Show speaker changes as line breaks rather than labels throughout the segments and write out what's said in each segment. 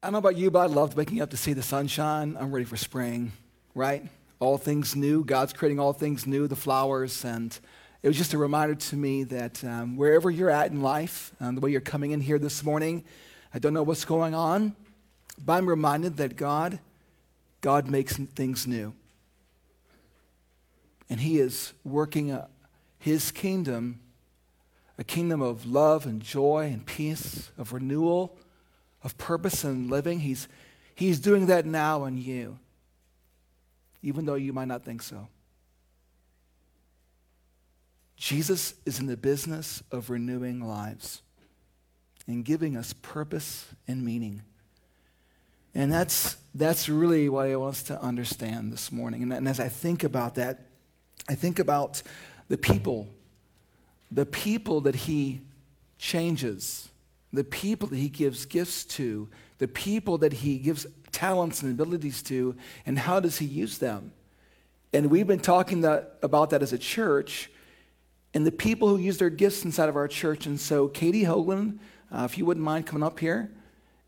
I don't know about you, but I loved waking up to see the sunshine. I'm ready for spring, right? All things new. God's creating all things new, the flowers. And it was just a reminder to me that um, wherever you're at in life, um, the way you're coming in here this morning, I don't know what's going on, but I'm reminded that God, God makes things new. And He is working a, His kingdom, a kingdom of love and joy and peace, of renewal of purpose and living. He's, he's doing that now in you, even though you might not think so. Jesus is in the business of renewing lives and giving us purpose and meaning. And that's, that's really what I want us to understand this morning. And, and as I think about that, I think about the people, the people that he changes the people that he gives gifts to, the people that he gives talents and abilities to, and how does he use them? And we've been talking that, about that as a church, and the people who use their gifts inside of our church. And so, Katie Hoagland, uh, if you wouldn't mind coming up here,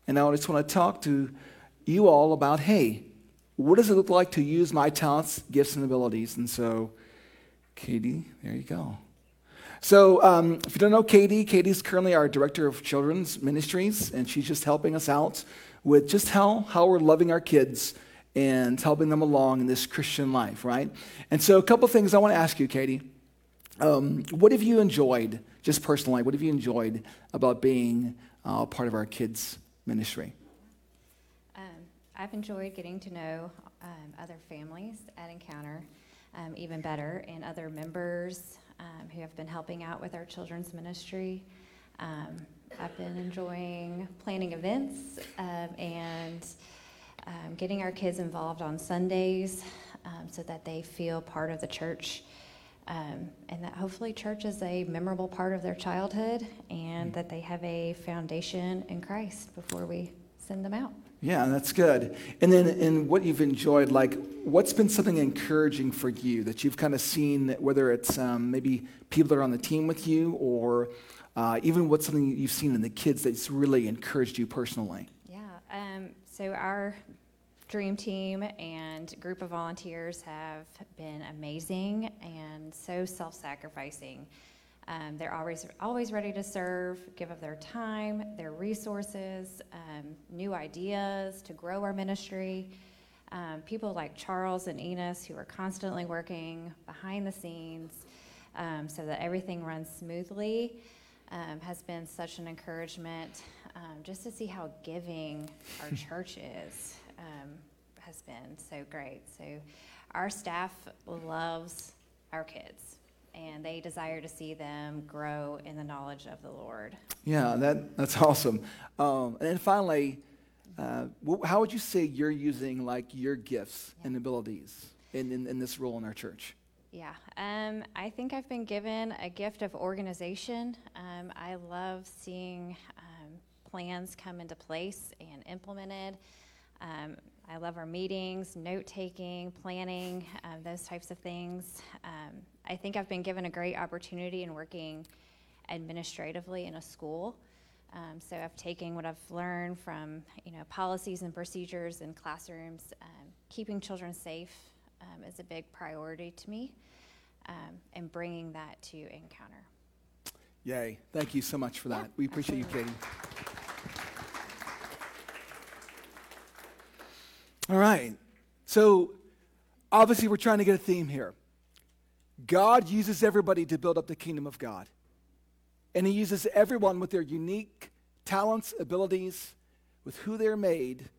and I just want to talk to you all about hey, what does it look like to use my talents, gifts, and abilities? And so, Katie, there you go. So, um, if you don't know Katie, Katie's currently our director of children's ministries, and she's just helping us out with just how, how we're loving our kids and helping them along in this Christian life, right? And so, a couple things I want to ask you, Katie. Um, what have you enjoyed, just personally, what have you enjoyed about being uh, part of our kids' ministry?
Um, I've enjoyed getting to know um, other families at Encounter um, even better and other members um, who have been helping out with our children's ministry. Um, I've been enjoying planning events um, and um, getting our kids involved on Sundays um, so that they feel part of the church. Um, and that hopefully church is a memorable part of their childhood and that they have a foundation in Christ before we send them out.
Yeah, that's good. And then, in what you've enjoyed, like, what's been something encouraging for you that you've kind of seen, whether it's um, maybe people that are on the team with you, or uh, even what's something you've seen in the kids that's really encouraged you personally?
Yeah. Um, so our dream team and group of volunteers have been amazing and so self-sacrificing. Um, they're always always ready to serve, give of their time, their resources, um, new ideas to grow our ministry. Um, people like Charles and Enos who are constantly working behind the scenes um, so that everything runs smoothly um, has been such an encouragement. Um, just to see how giving our church is has been so great. So our staff loves our kids and they desire to see them grow in the knowledge of the Lord.
Yeah, that, that's awesome. Um, and then finally, uh, how would you say you're using like your gifts yeah. and abilities in, in, in, this role in our church?
Yeah, um, I think I've been given a gift of organization. Um, I love seeing um, plans come into place and implemented. Um, I love our meetings, note taking, planning, um, those types of things. I think I've been given a great opportunity in working administratively in a school. Um, so I've taken what I've learned from you know policies and procedures in classrooms. Um, keeping children safe um, is a big priority to me, um, and bringing that to Encounter.
Yay! Thank you so much for that.
Yeah,
we appreciate
absolutely.
you, Katie. All right. So obviously, we're trying to get a theme here. God uses everybody to build up the kingdom of God. And He uses everyone with their unique talents, abilities, with who they're made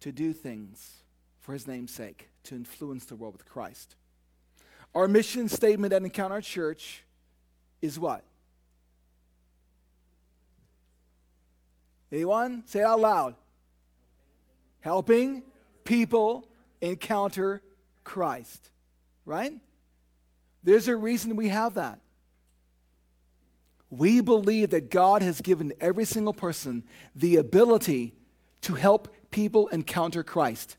to do things for His name's sake, to influence the world with Christ. Our mission statement at Encounter Church is what? Anyone? Say it out loud helping people encounter Christ, right? There's a reason we have that. We believe that God has given every single person the ability to help people encounter Christ.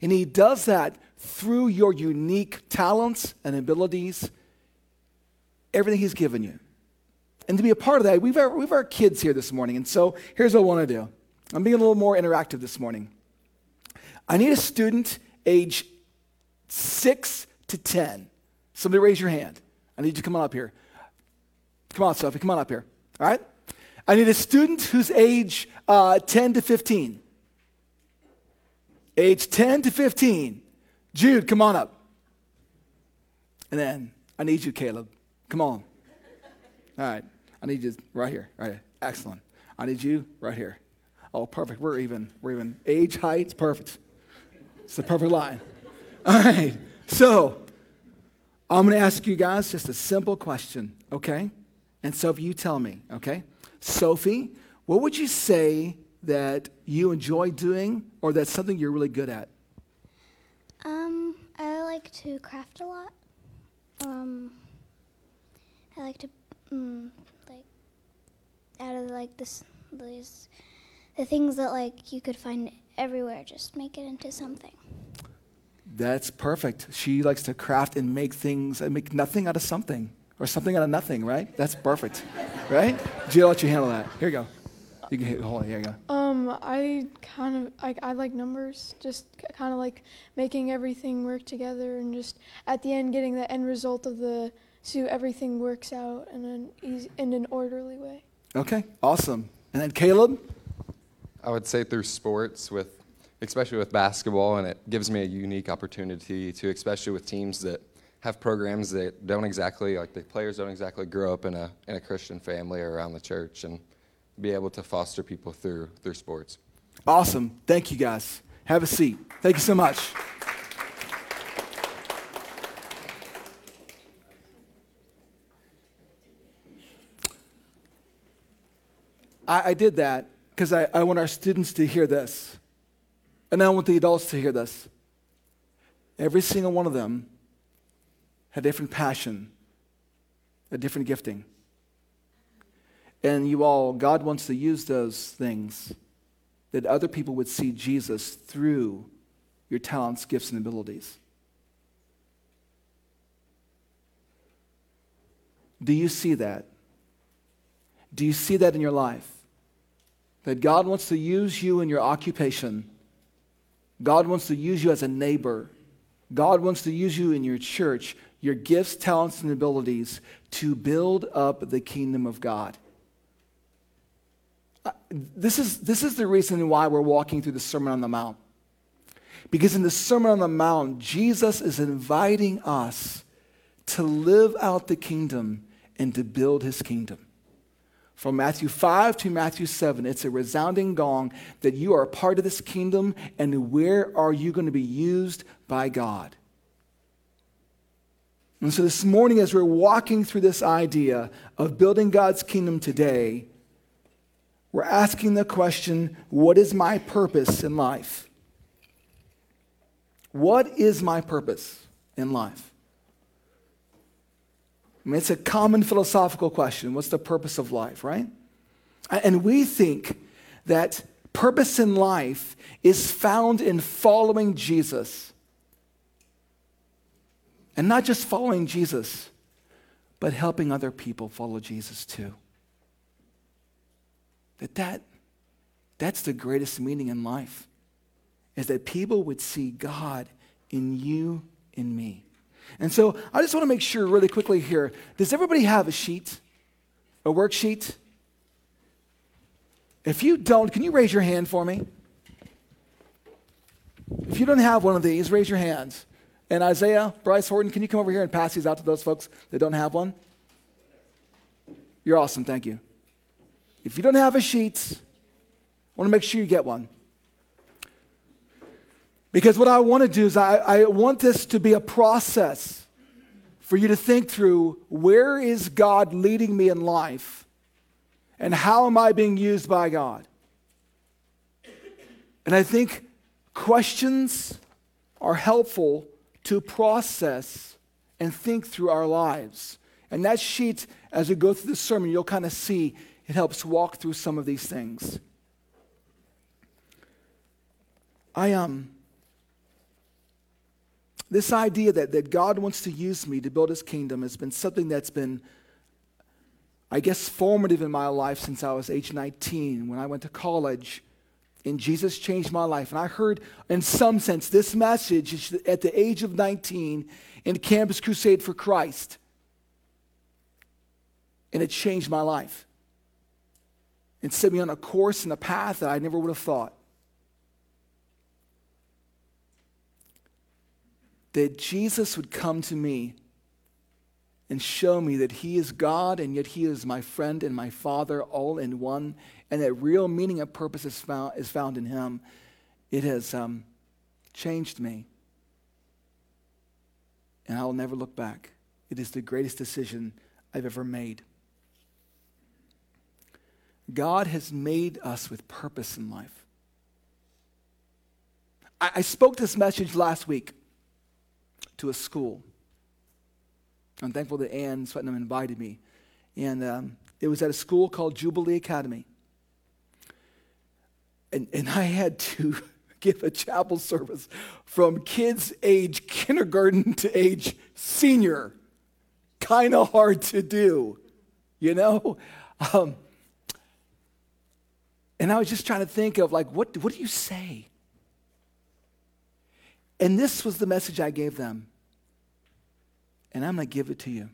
And He does that through your unique talents and abilities, everything He's given you. And to be a part of that, we've our, we've our kids here this morning. And so here's what I want to do I'm being a little more interactive this morning. I need a student age 6 to 10. Somebody raise your hand. I need you to come on up here. Come on, Sophie, come on up here. All right? I need a student who's age uh, 10 to 15. Age 10 to 15. Jude, come on up. And then I need you, Caleb. Come on. All right. I need you right here. Right here. Excellent. I need you right here. Oh, perfect. We're even. We're even. Age, height, perfect. It's the perfect line. All right. So I'm going to ask you guys just a simple question, okay? And Sophie, you tell me, okay? Sophie, what would you say that you enjoy doing or that's something you're really good at?
Um, I like to craft a lot. Um, I like to, um, like, out of like this, these, the things that like you could find everywhere, just make it into something.
That's perfect. She likes to craft and make things and make nothing out of something or something out of nothing, right? That's perfect, right? Jill, I'll let you handle that. Here you go. You can hit, hold it. Here you go.
Um, I kind of I, I like numbers, just kind of like making everything work together, and just at the end getting the end result of the so everything works out in an easy in an orderly way.
Okay, awesome. And then Caleb.
I would say through sports, with especially with basketball, and it gives me a unique opportunity to, especially with teams that have programs that don't exactly like the players don't exactly grow up in a in a Christian family or around the church, and be able to foster people through through sports.
Awesome. Thank you guys. Have a seat. Thank you so much. I, I did that because I, I want our students to hear this. And I want the adults to hear this. Every single one of them had a different passion, a different gifting. And you all, God wants to use those things that other people would see Jesus through your talents, gifts, and abilities. Do you see that? Do you see that in your life? That God wants to use you in your occupation. God wants to use you as a neighbor. God wants to use you in your church, your gifts, talents, and abilities to build up the kingdom of God uh, this is, this is the reason why we're walking through the Sermon on the Mount. Because in the Sermon on the Mount, Jesus is inviting us to live out the kingdom and to build his kingdom. From Matthew 5 to Matthew 7, it's a resounding gong that you are a part of this kingdom and where are you going to be used by God. And so this morning, as we're walking through this idea of building God's kingdom today, we're asking the question what is my purpose in life? What is my purpose in life? I mean, it's a common philosophical question. What's the purpose of life, right? And we think that purpose in life is found in following Jesus. And not just following Jesus, but helping other people follow Jesus too that, that that's the greatest meaning in life is that people would see God in you in me. And so I just want to make sure really quickly here does everybody have a sheet, a worksheet? If you don't, can you raise your hand for me? If you don't have one of these, raise your hands. And Isaiah, Bryce Horton, can you come over here and pass these out to those folks that don't have one? You're awesome, thank you. If you don't have a sheet, I want to make sure you get one. Because what I want to do is, I, I want this to be a process for you to think through where is God leading me in life and how am I being used by God? And I think questions are helpful to process and think through our lives. And that sheet, as we go through the sermon, you'll kind of see it helps walk through some of these things. I um this idea that, that God wants to use me to build his kingdom has been something that's been, I guess, formative in my life since I was age 19 when I went to college And Jesus changed my life. And I heard, in some sense, this message at the age of 19 in Campus Crusade for Christ. And it changed my life. and set me on a course and a path that I never would have thought. That Jesus would come to me and show me that He is God and yet He is my friend and my Father all in one, and that real meaning and purpose is found, is found in Him, it has um, changed me. And I will never look back. It is the greatest decision I've ever made. God has made us with purpose in life. I, I spoke this message last week to a school. I'm thankful that Ann Swetnam invited me. And um, it was at a school called Jubilee Academy. And, and I had to give a chapel service from kids age kindergarten to age senior. Kind of hard to do, you know? Um, and I was just trying to think of, like, what, what do you say? And this was the message I gave them. And I'm going to give it to you.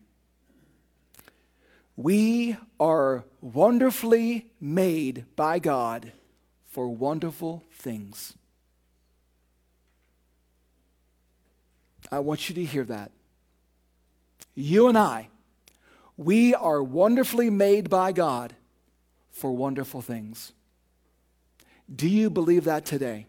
We are wonderfully made by God for wonderful things. I want you to hear that. You and I, we are wonderfully made by God for wonderful things. Do you believe that today?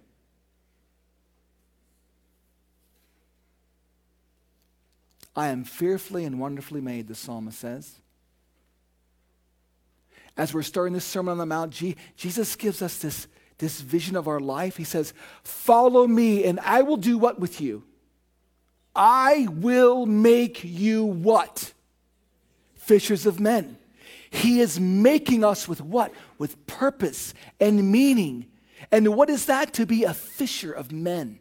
I am fearfully and wonderfully made, the psalmist says. As we're starting this Sermon on the Mount, Jesus gives us this, this vision of our life. He says, Follow me, and I will do what with you? I will make you what? Fishers of men. He is making us with what? With purpose and meaning. And what is that? To be a fisher of men.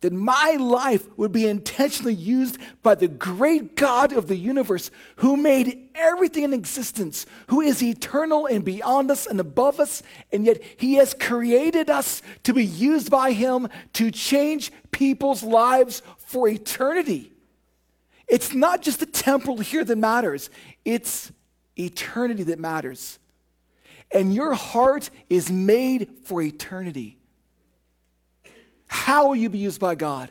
That my life would be intentionally used by the great God of the universe who made everything in existence, who is eternal and beyond us and above us, and yet he has created us to be used by him to change people's lives for eternity. It's not just the temporal here that matters, it's eternity that matters. And your heart is made for eternity. How will you be used by God?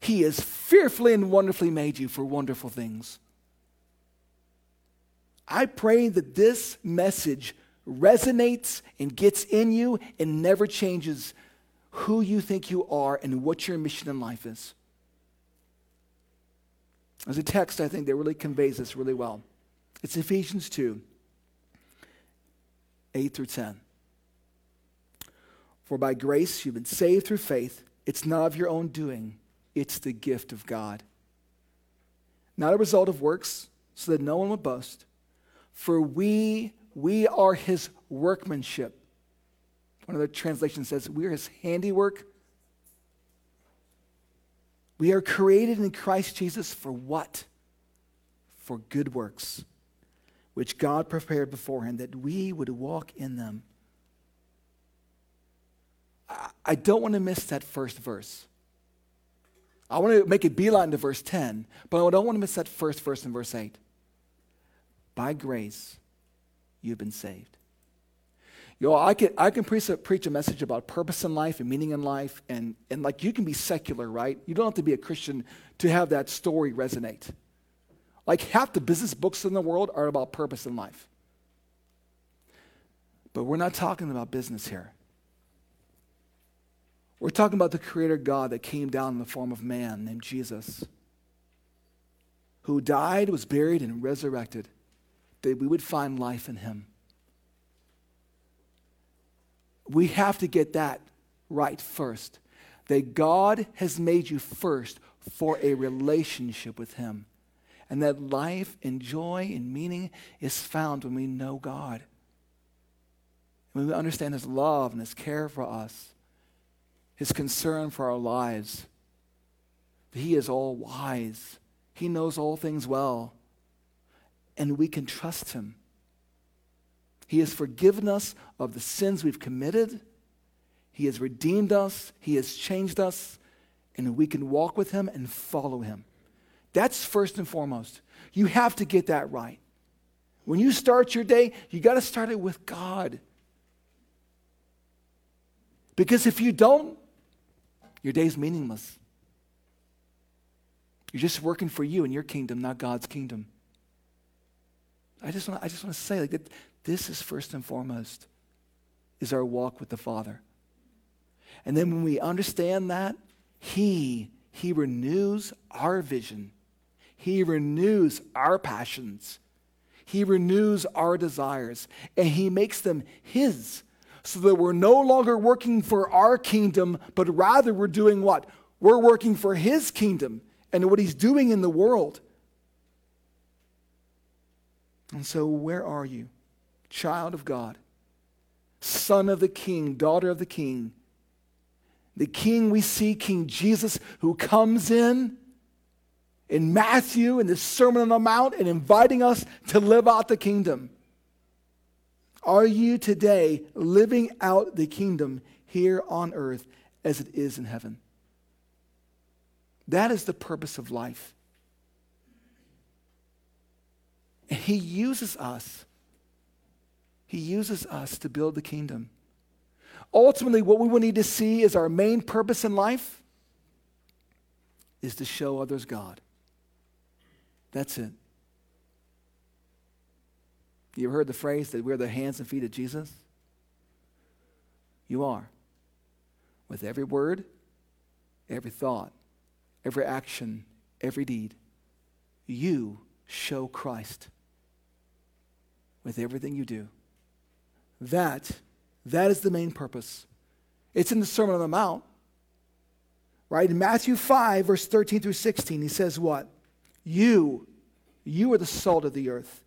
He has fearfully and wonderfully made you for wonderful things. I pray that this message resonates and gets in you and never changes who you think you are and what your mission in life is. There's a text I think that really conveys this really well. It's Ephesians 2 8 through 10. For by grace you've been saved through faith. It's not of your own doing, it's the gift of God. Not a result of works, so that no one would boast. For we, we are his workmanship. One of the translations says, We are his handiwork. We are created in Christ Jesus for what? For good works, which God prepared beforehand that we would walk in them. I don't want to miss that first verse. I want to make a beeline to verse 10, but I don't want to miss that first verse in verse 8. By grace, you've been saved. Know, I can, I can preach a, preach a message about purpose in life and meaning in life, and, and like you can be secular, right? You don't have to be a Christian to have that story resonate. Like half the business books in the world are about purpose in life. But we're not talking about business here. We're talking about the Creator God that came down in the form of man named Jesus, who died, was buried, and resurrected, that we would find life in Him. We have to get that right first. That God has made you first for a relationship with Him. And that life and joy and meaning is found when we know God. When we understand His love and His care for us his concern for our lives. He is all wise, He knows all things well, and we can trust Him. He has forgiven us of the sins we've committed. He has redeemed us. He has changed us. And we can walk with Him and follow Him. That's first and foremost. You have to get that right. When you start your day, you got to start it with God. Because if you don't, your day's meaningless. You're just working for you and your kingdom, not God's kingdom. I just want, I just want to say like that this is first and foremost is our walk with the Father. And then when we understand that, He, He renews our vision. He renews our passions. He renews our desires. And He makes them His so that we're no longer working for our kingdom, but rather we're doing what? We're working for His kingdom and what He's doing in the world. And so, where are you? Child of God, son of the king, daughter of the king. The king we see, King Jesus, who comes in in Matthew in the Sermon on the Mount and inviting us to live out the kingdom. Are you today living out the kingdom here on earth as it is in heaven? That is the purpose of life. And he uses us. He uses us to build the kingdom. Ultimately, what we will need to see is our main purpose in life is to show others God. That's it. You ever heard the phrase that we're the hands and feet of Jesus? You are. With every word, every thought, every action, every deed, you show Christ with everything you do. That, that is the main purpose. It's in the Sermon on the Mount. Right? In Matthew 5, verse 13 through 16, he says what? You, you are the salt of the earth.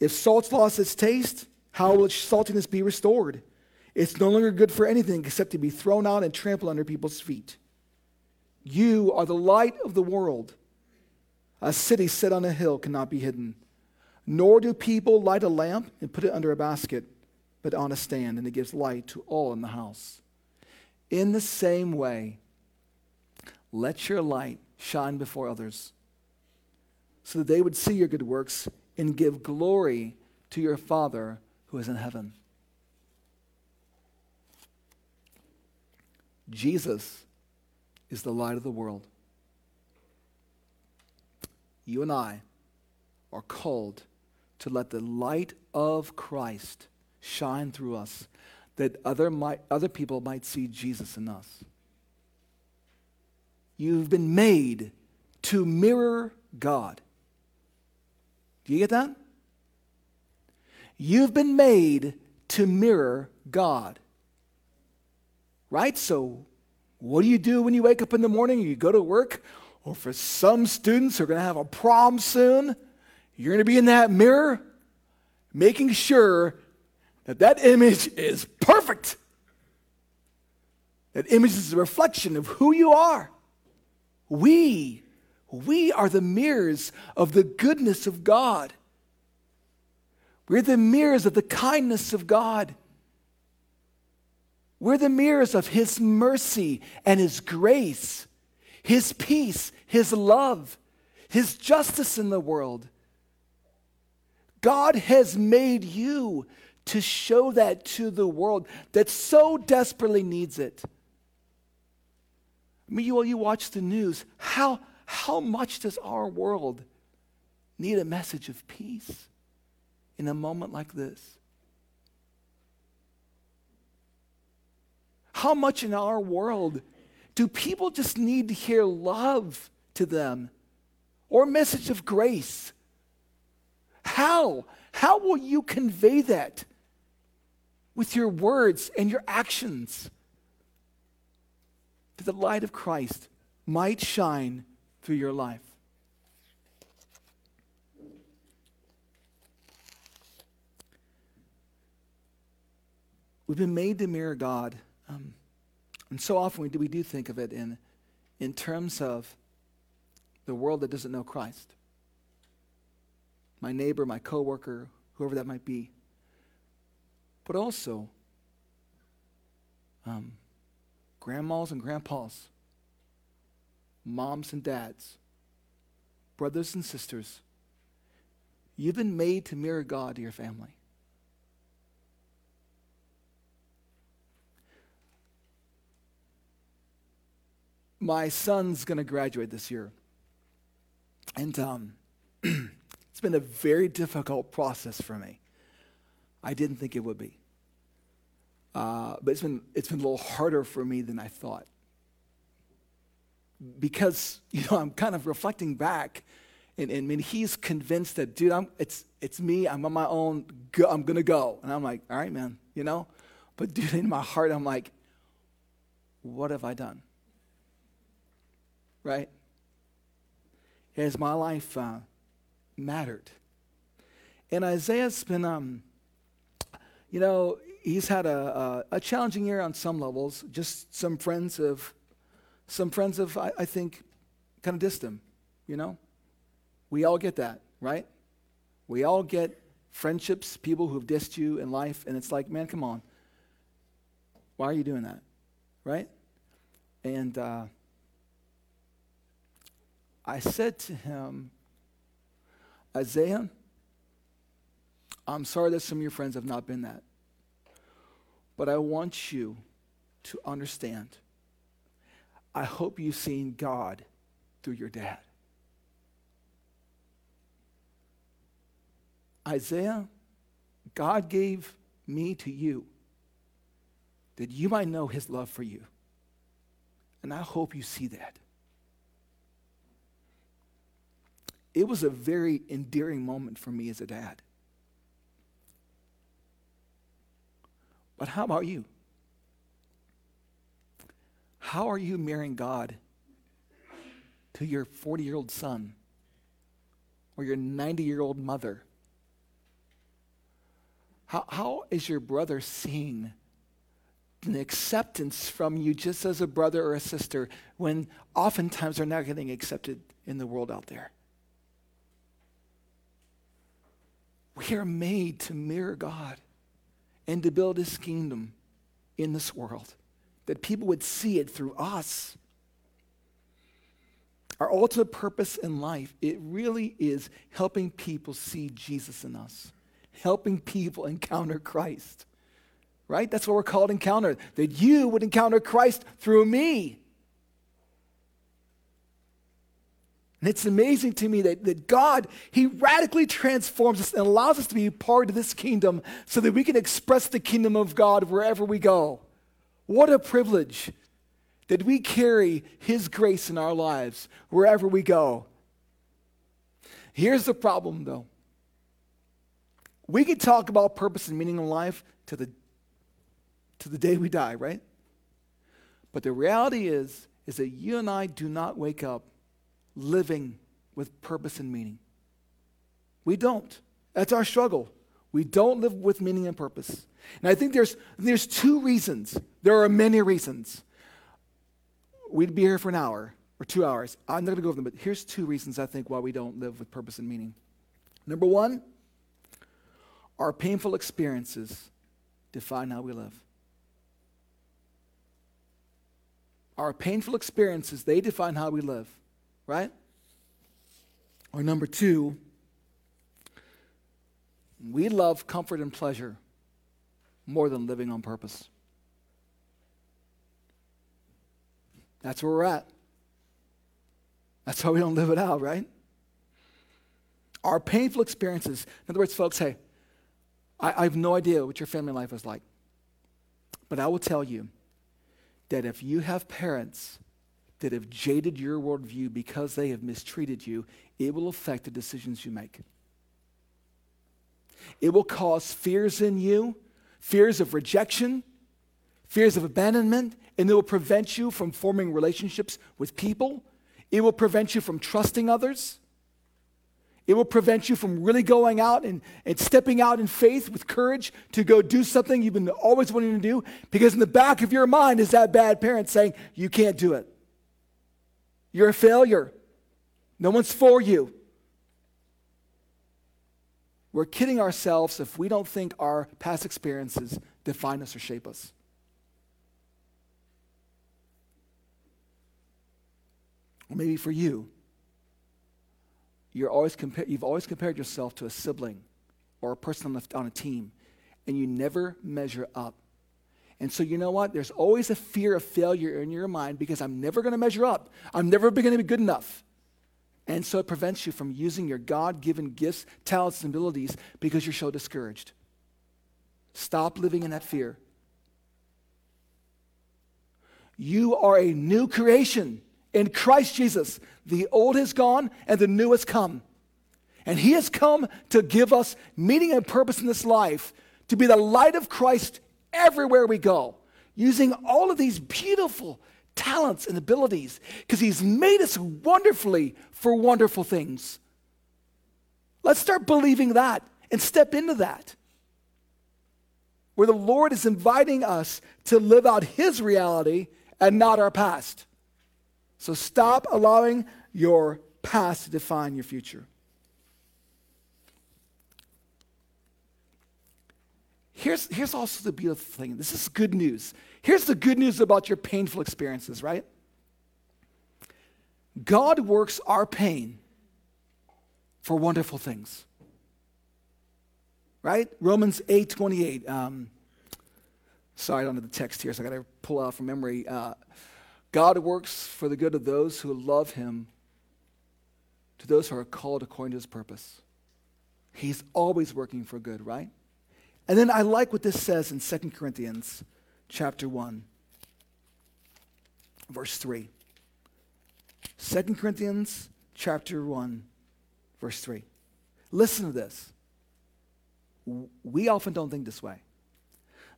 If salt's lost its taste, how will its saltiness be restored? It's no longer good for anything except to be thrown out and trampled under people's feet. You are the light of the world. A city set on a hill cannot be hidden. Nor do people light a lamp and put it under a basket, but on a stand, and it gives light to all in the house. In the same way, let your light shine before others, so that they would see your good works and give glory to your Father who is in heaven. Jesus is the light of the world. You and I are called to let the light of Christ shine through us that other, might, other people might see Jesus in us. You've been made to mirror God. Do you get that? You've been made to mirror God. Right? So, what do you do when you wake up in the morning? You go to work, or for some students who are going to have a prom soon, you're going to be in that mirror making sure that that image is perfect. That image is a reflection of who you are. We, we are the mirrors of the goodness of God. We're the mirrors of the kindness of God. We're the mirrors of His mercy and His grace, His peace, His love, His justice in the world. God has made you to show that to the world that so desperately needs it. I mean, you, you watch the news. How, how much does our world need a message of peace in a moment like this? How much in our world do people just need to hear love to them or a message of grace? How? How will you convey that with your words and your actions? That the light of Christ might shine through your life. We've been made to mirror God. Um, and so often we do, we do think of it in, in terms of the world that doesn't know Christ my neighbor, my coworker, whoever that might be. but also um, grandmas and grandpas, moms and dads, brothers and sisters. You've been made to mirror God to your family. My son's going to graduate this year. And um, it's been a very difficult process for me. I didn't think it would be. Uh, but it's been, it's been a little harder for me than I thought. Because, you know, I'm kind of reflecting back, and, and mean, he's convinced that, dude, I'm, it's, it's me, I'm on my own, go, I'm to go. And I'm like, all right, man, you know? But, dude, in my heart, I'm like, what have I done? Right? Has my life uh, mattered? And Isaiah's been, um, you know, he's had a, a, a, challenging year on some levels. Just some friends have, some friends have, I, I think, kind of dissed him. You know, we all get that, right? We all get friendships, people who've dissed you in life, and it's like, man, come on, why are you doing that, right? And uh, I said to him, Isaiah, I'm sorry that some of your friends have not been that. But I want you to understand. I hope you've seen God through your dad. Isaiah, God gave me to you that you might know his love for you. And I hope you see that. It was a very endearing moment for me as a dad. But how about you? How are you mirroring God to your 40 year old son or your 90 year old mother? How, how is your brother seeing an acceptance from you just as a brother or a sister when oftentimes they're not getting accepted in the world out there? We are made to mirror God and to build his kingdom in this world, that people would see it through us. Our ultimate purpose in life, it really is helping people see Jesus in us, helping people encounter Christ. Right? That's what we're called encounter. That you would encounter Christ through me. And it's amazing to me that, that God, He radically transforms us and allows us to be part of this kingdom so that we can express the kingdom of God wherever we go. What a privilege that we carry His grace in our lives wherever we go. Here's the problem, though. We can talk about purpose and meaning in life to the, to the day we die, right? But the reality is, is that you and I do not wake up living with purpose and meaning. We don't. That's our struggle. We don't live with meaning and purpose. And I think there's, there's two reasons. There are many reasons. We'd be here for an hour or two hours. I'm not going to go over them, but here's two reasons I think why we don't live with purpose and meaning. Number one, our painful experiences define how we live. Our painful experiences, they define how we live right? Or number two, we love comfort and pleasure more than living on purpose. That's where we're at. That's why we don't live it out, right? Our painful experiences, in other words, folks, hey, I, I have no idea what your family life is like. But I will tell you that if you have parents that have jaded your worldview because they have mistreated you, it will affect the decisions you make. It will cause fears in you, fears of rejection, fears of abandonment, and it will prevent you from forming relationships with people. It will prevent you from trusting others. It will prevent you from really going out and, and stepping out in faith with courage to go do something you've been always wanting to do because in the back of your mind is that bad parent saying, You can't do it. You're a failure. No one's for you. We're kidding ourselves if we don't think our past experiences define us or shape us. Or maybe for you, you're always compa- you've always compared yourself to a sibling or a person on, the, on a team, and you never measure up. And so, you know what? There's always a fear of failure in your mind because I'm never going to measure up. I'm never going to be good enough. And so it prevents you from using your God given gifts, talents, and abilities because you're so discouraged. Stop living in that fear. You are a new creation in Christ Jesus. The old has gone and the new has come. And He has come to give us meaning and purpose in this life, to be the light of Christ everywhere we go, using all of these beautiful talents and abilities because He's made us wonderfully for wonderful things. Let's start believing that and step into that. Where the Lord is inviting us to live out His reality and not our past. So stop allowing your past to define your future. Here's, here's also the beautiful thing. This is good news. Here's the good news about your painful experiences, right? God works our pain for wonderful things. Right? Romans 8 28. Um, sorry, I don't have the text here, so I got to pull out from memory. Uh, God works for the good of those who love him, to those who are called according to his purpose. He's always working for good, right? And then I like what this says in 2 Corinthians chapter 1, verse 3. 2 Corinthians chapter 1, verse 3. Listen to this. We often don't think this way.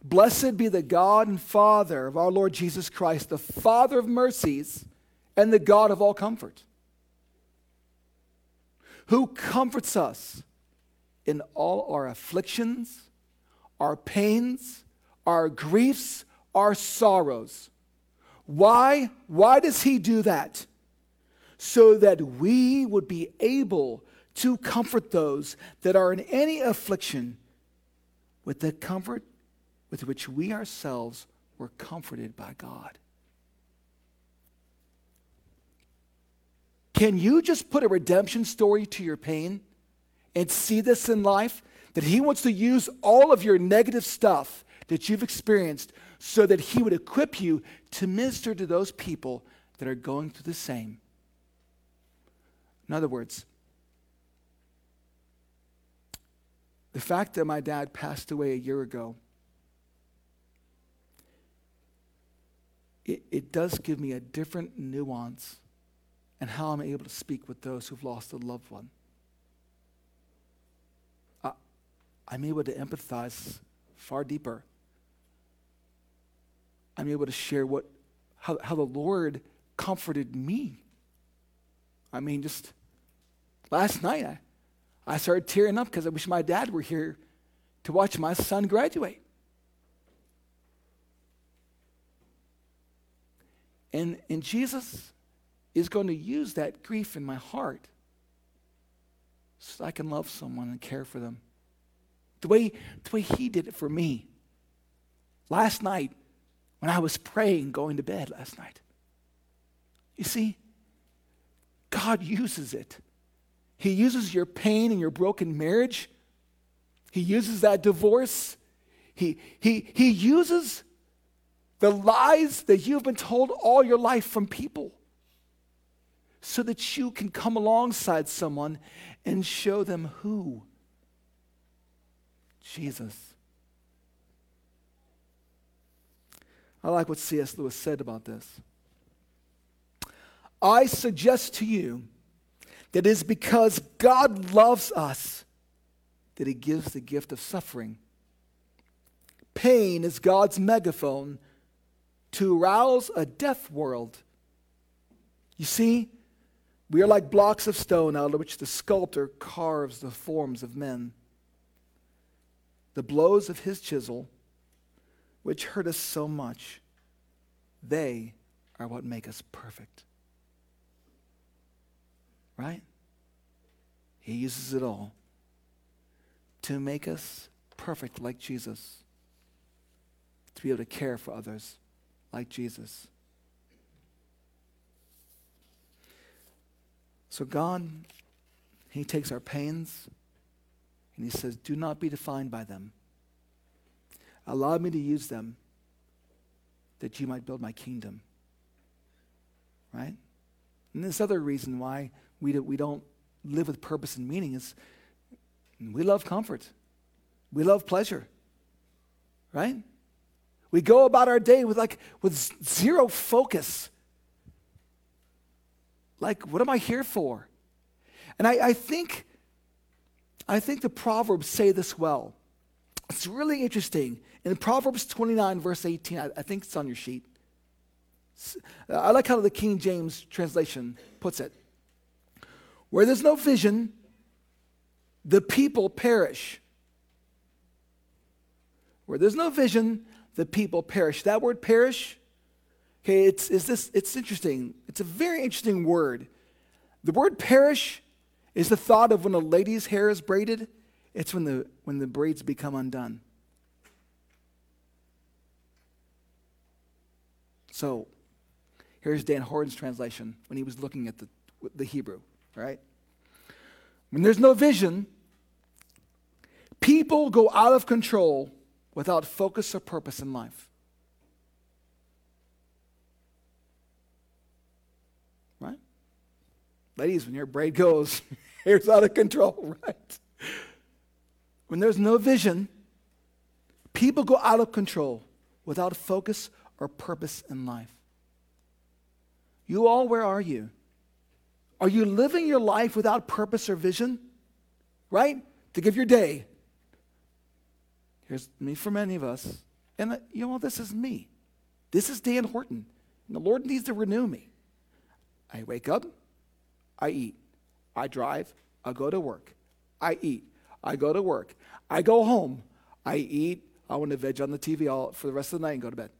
Blessed be the God and Father of our Lord Jesus Christ, the Father of mercies and the God of all comfort, who comforts us in all our afflictions our pains, our griefs, our sorrows. Why? Why does he do that? So that we would be able to comfort those that are in any affliction with the comfort with which we ourselves were comforted by God. Can you just put a redemption story to your pain and see this in life? that He wants to use all of your negative stuff that you've experienced so that He would equip you to minister to those people that are going through the same. In other words, the fact that my dad passed away a year ago, it, it does give me a different nuance and how I'm able to speak with those who've lost a loved one. I'm able to empathize far deeper. I'm able to share what, how, how the Lord comforted me. I mean, just last night, I, I started tearing up because I wish my dad were here to watch my son graduate. And, and Jesus is going to use that grief in my heart so I can love someone and care for them the way, the way He did it for me. Last night, when I was praying, going to bed last night, you see, God uses it. He uses your pain and your broken marriage. He uses that divorce. He, he, he uses the lies that you've been told all your life from people so that you can come alongside someone and show them who Jesus. I like what C.S. Lewis said about this. I suggest to you that it is because God loves us that he gives the gift of suffering. Pain is God's megaphone to rouse a deaf world. You see, we are like blocks of stone out of which the sculptor carves the forms of men the blows of his chisel, which hurt us so much, they are what make us perfect. Right? He uses it all to make us perfect like Jesus, to be able to care for others like Jesus. So, God, He takes our pains and He says, Do not be defined by them. Allow me to use them that you might build my kingdom. Right? And this other reason why we, do, we don't live with purpose and meaning is we love comfort, we love pleasure. Right? We go about our day with like with zero focus. Like, what am I here for? And I, I think I think the Proverbs say this well. It's really interesting. In Proverbs 29, verse 18, I, I think it's on your sheet. I like how the King James translation puts it. Where there's no vision, the people perish. Where there's no vision, the people perish. That word perish, okay, it's, it's, this, it's interesting. It's a very interesting word. The word perish is the thought of when a lady's hair is braided, it's when the, when the braids become undone. So here's Dan Horton's translation when he was looking at the, the Hebrew, right? When there's no vision, people go out of control without focus or purpose in life. Right? Ladies, when your braid goes, hair's out of control, right? When there's no vision, people go out of control without focus or purpose in life. You all, where are you? Are you living your life without purpose or vision? Right? To give your day. Here's me for many of us. And uh, you know, this is me. This is Dan Horton. And the Lord needs to renew me. I wake up, I eat, I drive, I go to work, I eat, I go to work, I go home, I eat, I want to veg on the TV all for the rest of the night and go to bed.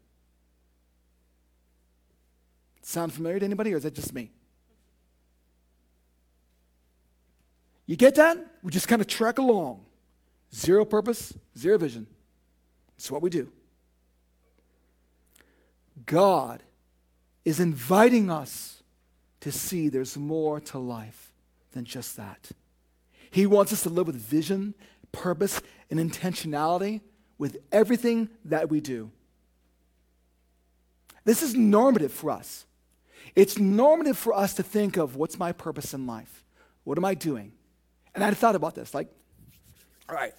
Sound familiar to anybody, or is that just me? You get that? We just kind of trek along. Zero purpose, zero vision. That's what we do. God is inviting us to see there's more to life than just that. He wants us to live with vision, purpose, and intentionality with everything that we do. This is normative for us. It's normative for us to think of what's my purpose in life? What am I doing? And I thought about this like, all right,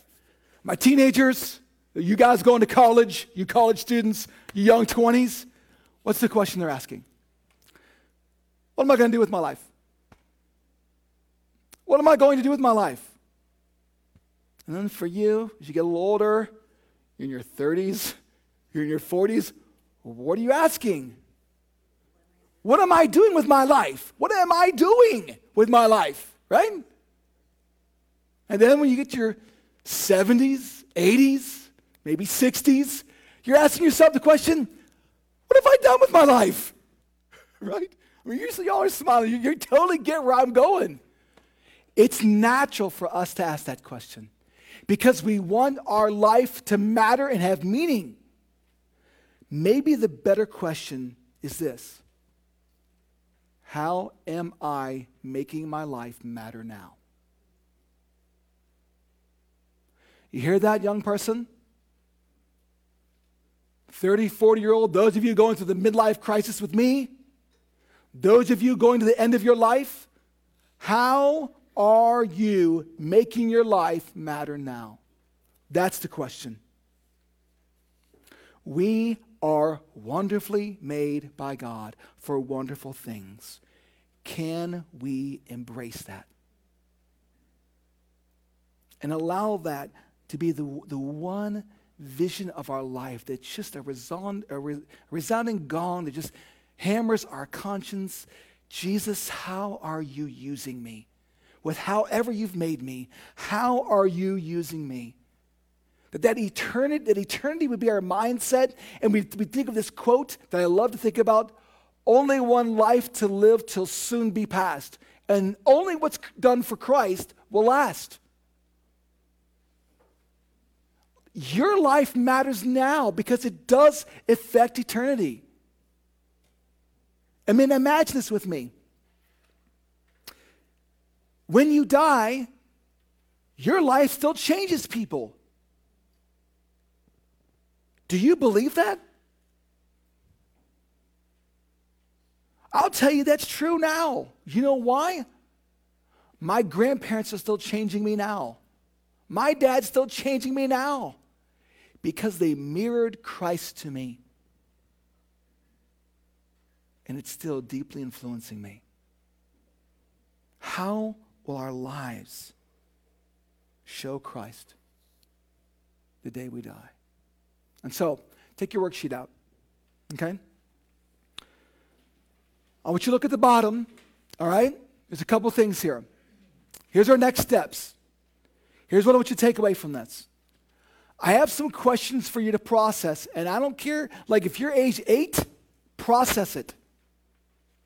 my teenagers, you guys going to college, you college students, you young 20s, what's the question they're asking? What am I going to do with my life? What am I going to do with my life? And then for you, as you get a little older, you're in your 30s, you're in your 40s, what are you asking? What am I doing with my life? What am I doing with my life? Right? And then when you get to your 70s, 80s, maybe 60s, you're asking yourself the question, what have I done with my life? right? I mean, usually y'all are smiling. You, you totally get where I'm going. It's natural for us to ask that question because we want our life to matter and have meaning. Maybe the better question is this How am I making my life matter now? You hear that, young person? 30, 40 year old, those of you going through the midlife crisis with me, those of you going to the end of your life, how are you making your life matter now? That's the question. We are wonderfully made by God for wonderful things. Can we embrace that? And allow that to be the, the one vision of our life that's just a, resound, a re, resounding gong that just hammers our conscience. Jesus, how are you using me? With however you've made me, how are you using me? That that eternity, that eternity would be our mindset, and we, we think of this quote that I love to think about: only one life to live till soon be past, and only what's done for Christ will last. your life matters now because it does affect eternity. I mean, imagine this with me. When you die, your life still changes people. Do you believe that? I'll tell you that's true now. You know why? My grandparents are still changing me now. My dad's still changing me now because they mirrored Christ to me. And it's still deeply influencing me. How will our lives show Christ the day we die? And so, take your worksheet out, okay? I want you to look at the bottom, all right? There's a couple things here. Here's our next steps. Here's what I want you to take away from this. I have some questions for you to process, and I don't care, like if you're age eight, process it.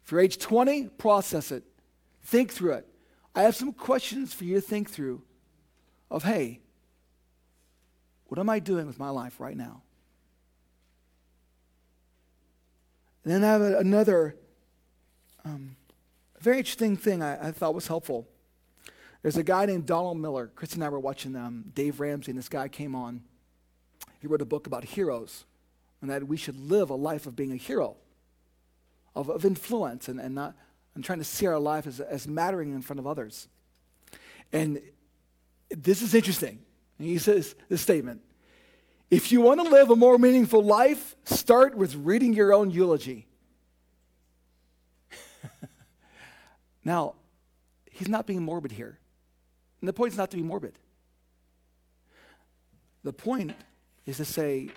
If you're age 20, process it. Think through it. I have some questions for you to think through of, hey, what am I doing with my life right now? And then I have another um, very interesting thing I, I thought was helpful. There's a guy named Donald Miller. Chris and I were watching um, Dave Ramsey, and this guy came on. He wrote a book about heroes and that we should live a life of being a hero, of, of influence, and, and, not, and trying to see our life as, as mattering in front of others. And this is interesting. He says this statement If you want to live a more meaningful life, start with reading your own eulogy. now, he's not being morbid here. And the point is not to be morbid. The point is to say,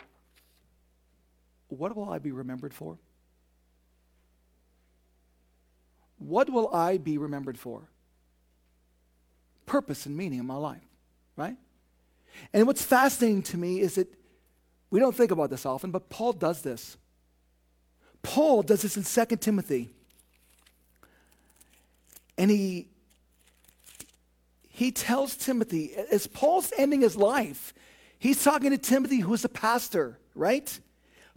what will I be remembered for? What will I be remembered for? Purpose and meaning in my life, right? And what's fascinating to me is that we don't think about this often, but Paul does this. Paul does this in 2 Timothy. And he he tells Timothy, as Paul's ending his life, he's talking to Timothy, who's a pastor, right?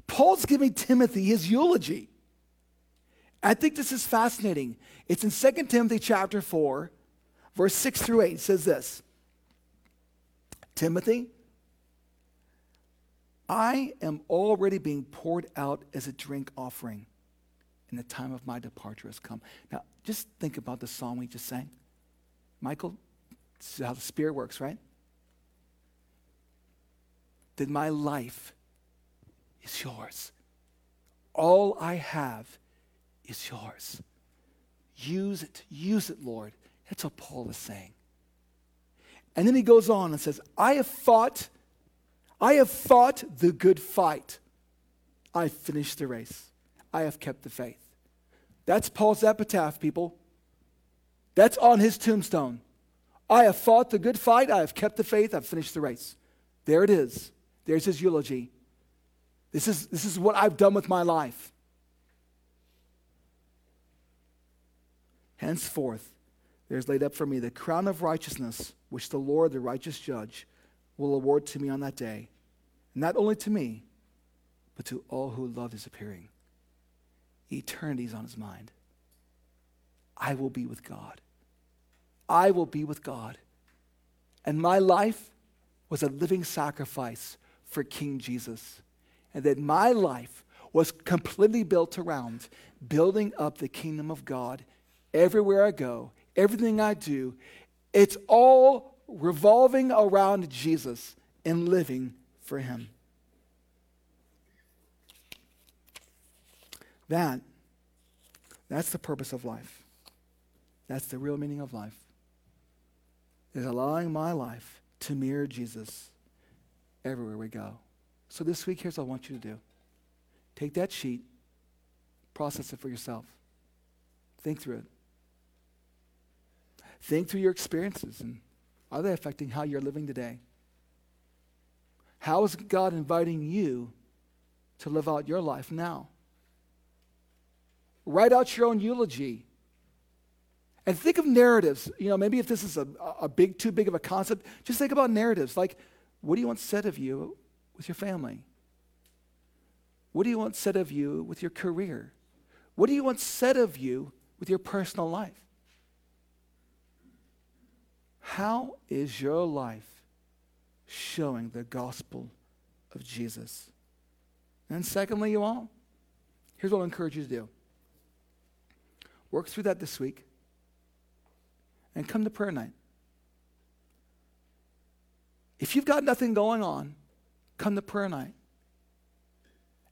Paul's giving Timothy his eulogy. I think this is fascinating. It's in 2 Timothy chapter 4, verse 6 through 8. It says this Timothy, I am already being poured out as a drink offering, and the time of my departure has come. Now, just think about the song we just sang. Michael, this is how the Spirit works, right? That my life is yours. All I have is yours. Use it. Use it, Lord. That's what Paul is saying. And then he goes on and says, I have fought, I have fought the good fight. I finished the race. I have kept the faith. That's Paul's epitaph, people. That's on his tombstone. I have fought the good fight. I have kept the faith. I've finished the race. There it is. There's his eulogy. This is, this is what I've done with my life. Henceforth, there's laid up for me the crown of righteousness, which the Lord, the righteous judge, will award to me on that day. Not only to me, but to all who love his appearing. Eternity is on his mind. I will be with God. I will be with God. And my life was a living sacrifice for King Jesus. And that my life was completely built around building up the kingdom of God everywhere I go, everything I do. It's all revolving around Jesus and living for Him. That, that's the purpose of life. That's the real meaning of life is allowing my life to mirror Jesus everywhere we go. So this week, here's what I want you to do take that sheet, process it for yourself, think through it. Think through your experiences and are they affecting how you're living today? How is God inviting you to live out your life now? Write out your own eulogy and think of narratives. You know, maybe if this is a, a big, too big of a concept, just think about narratives. Like, What do you want said of you with your family? What do you want said of you with your career? What do you want said of you with your personal life? How is your life showing the gospel of Jesus? And secondly, you all, here's what I encourage you to do work through that this week and come to prayer night. If you've got nothing going on, come to prayer night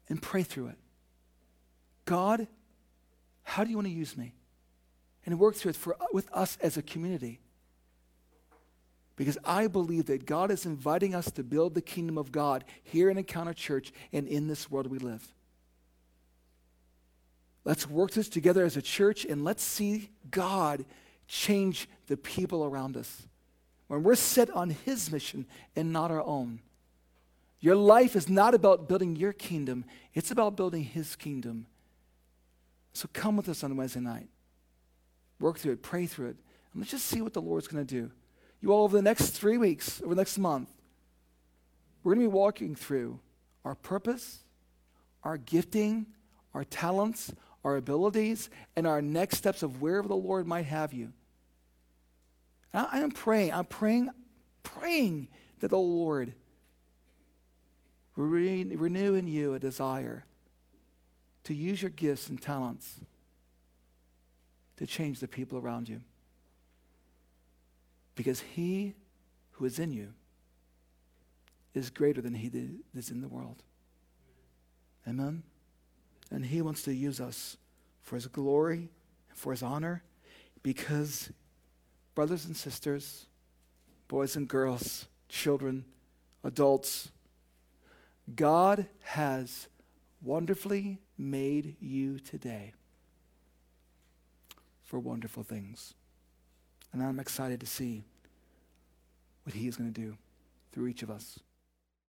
and pray through it. God, how do you want to use me? And work through it for, with us as a community. Because I believe that God is inviting us to build the kingdom of God here in Encounter Church and in this world we live. Let's work this together as a church and let's see God change the people around us. When we're set on His mission and not our own. Your life is not about building your kingdom, it's about building His kingdom. So come with us on Wednesday night. Work through it, pray through it, and let's just see what the Lord's going to do. You all, over the next three weeks, over the next month, we're going to be walking through our purpose, our gifting, our talents, our abilities, and our next steps of wherever the Lord might have you. I, I am praying, I'm praying, praying that the Lord re- renew in you a desire to use your gifts and talents to change the people around you. Because he who is in you is greater than he that is in the world. Amen? And he wants to use us for his glory and for his honor because, brothers and sisters, boys and girls, children, adults, God has wonderfully made you today for wonderful things. And I'm excited to see what He is going to do through each of us.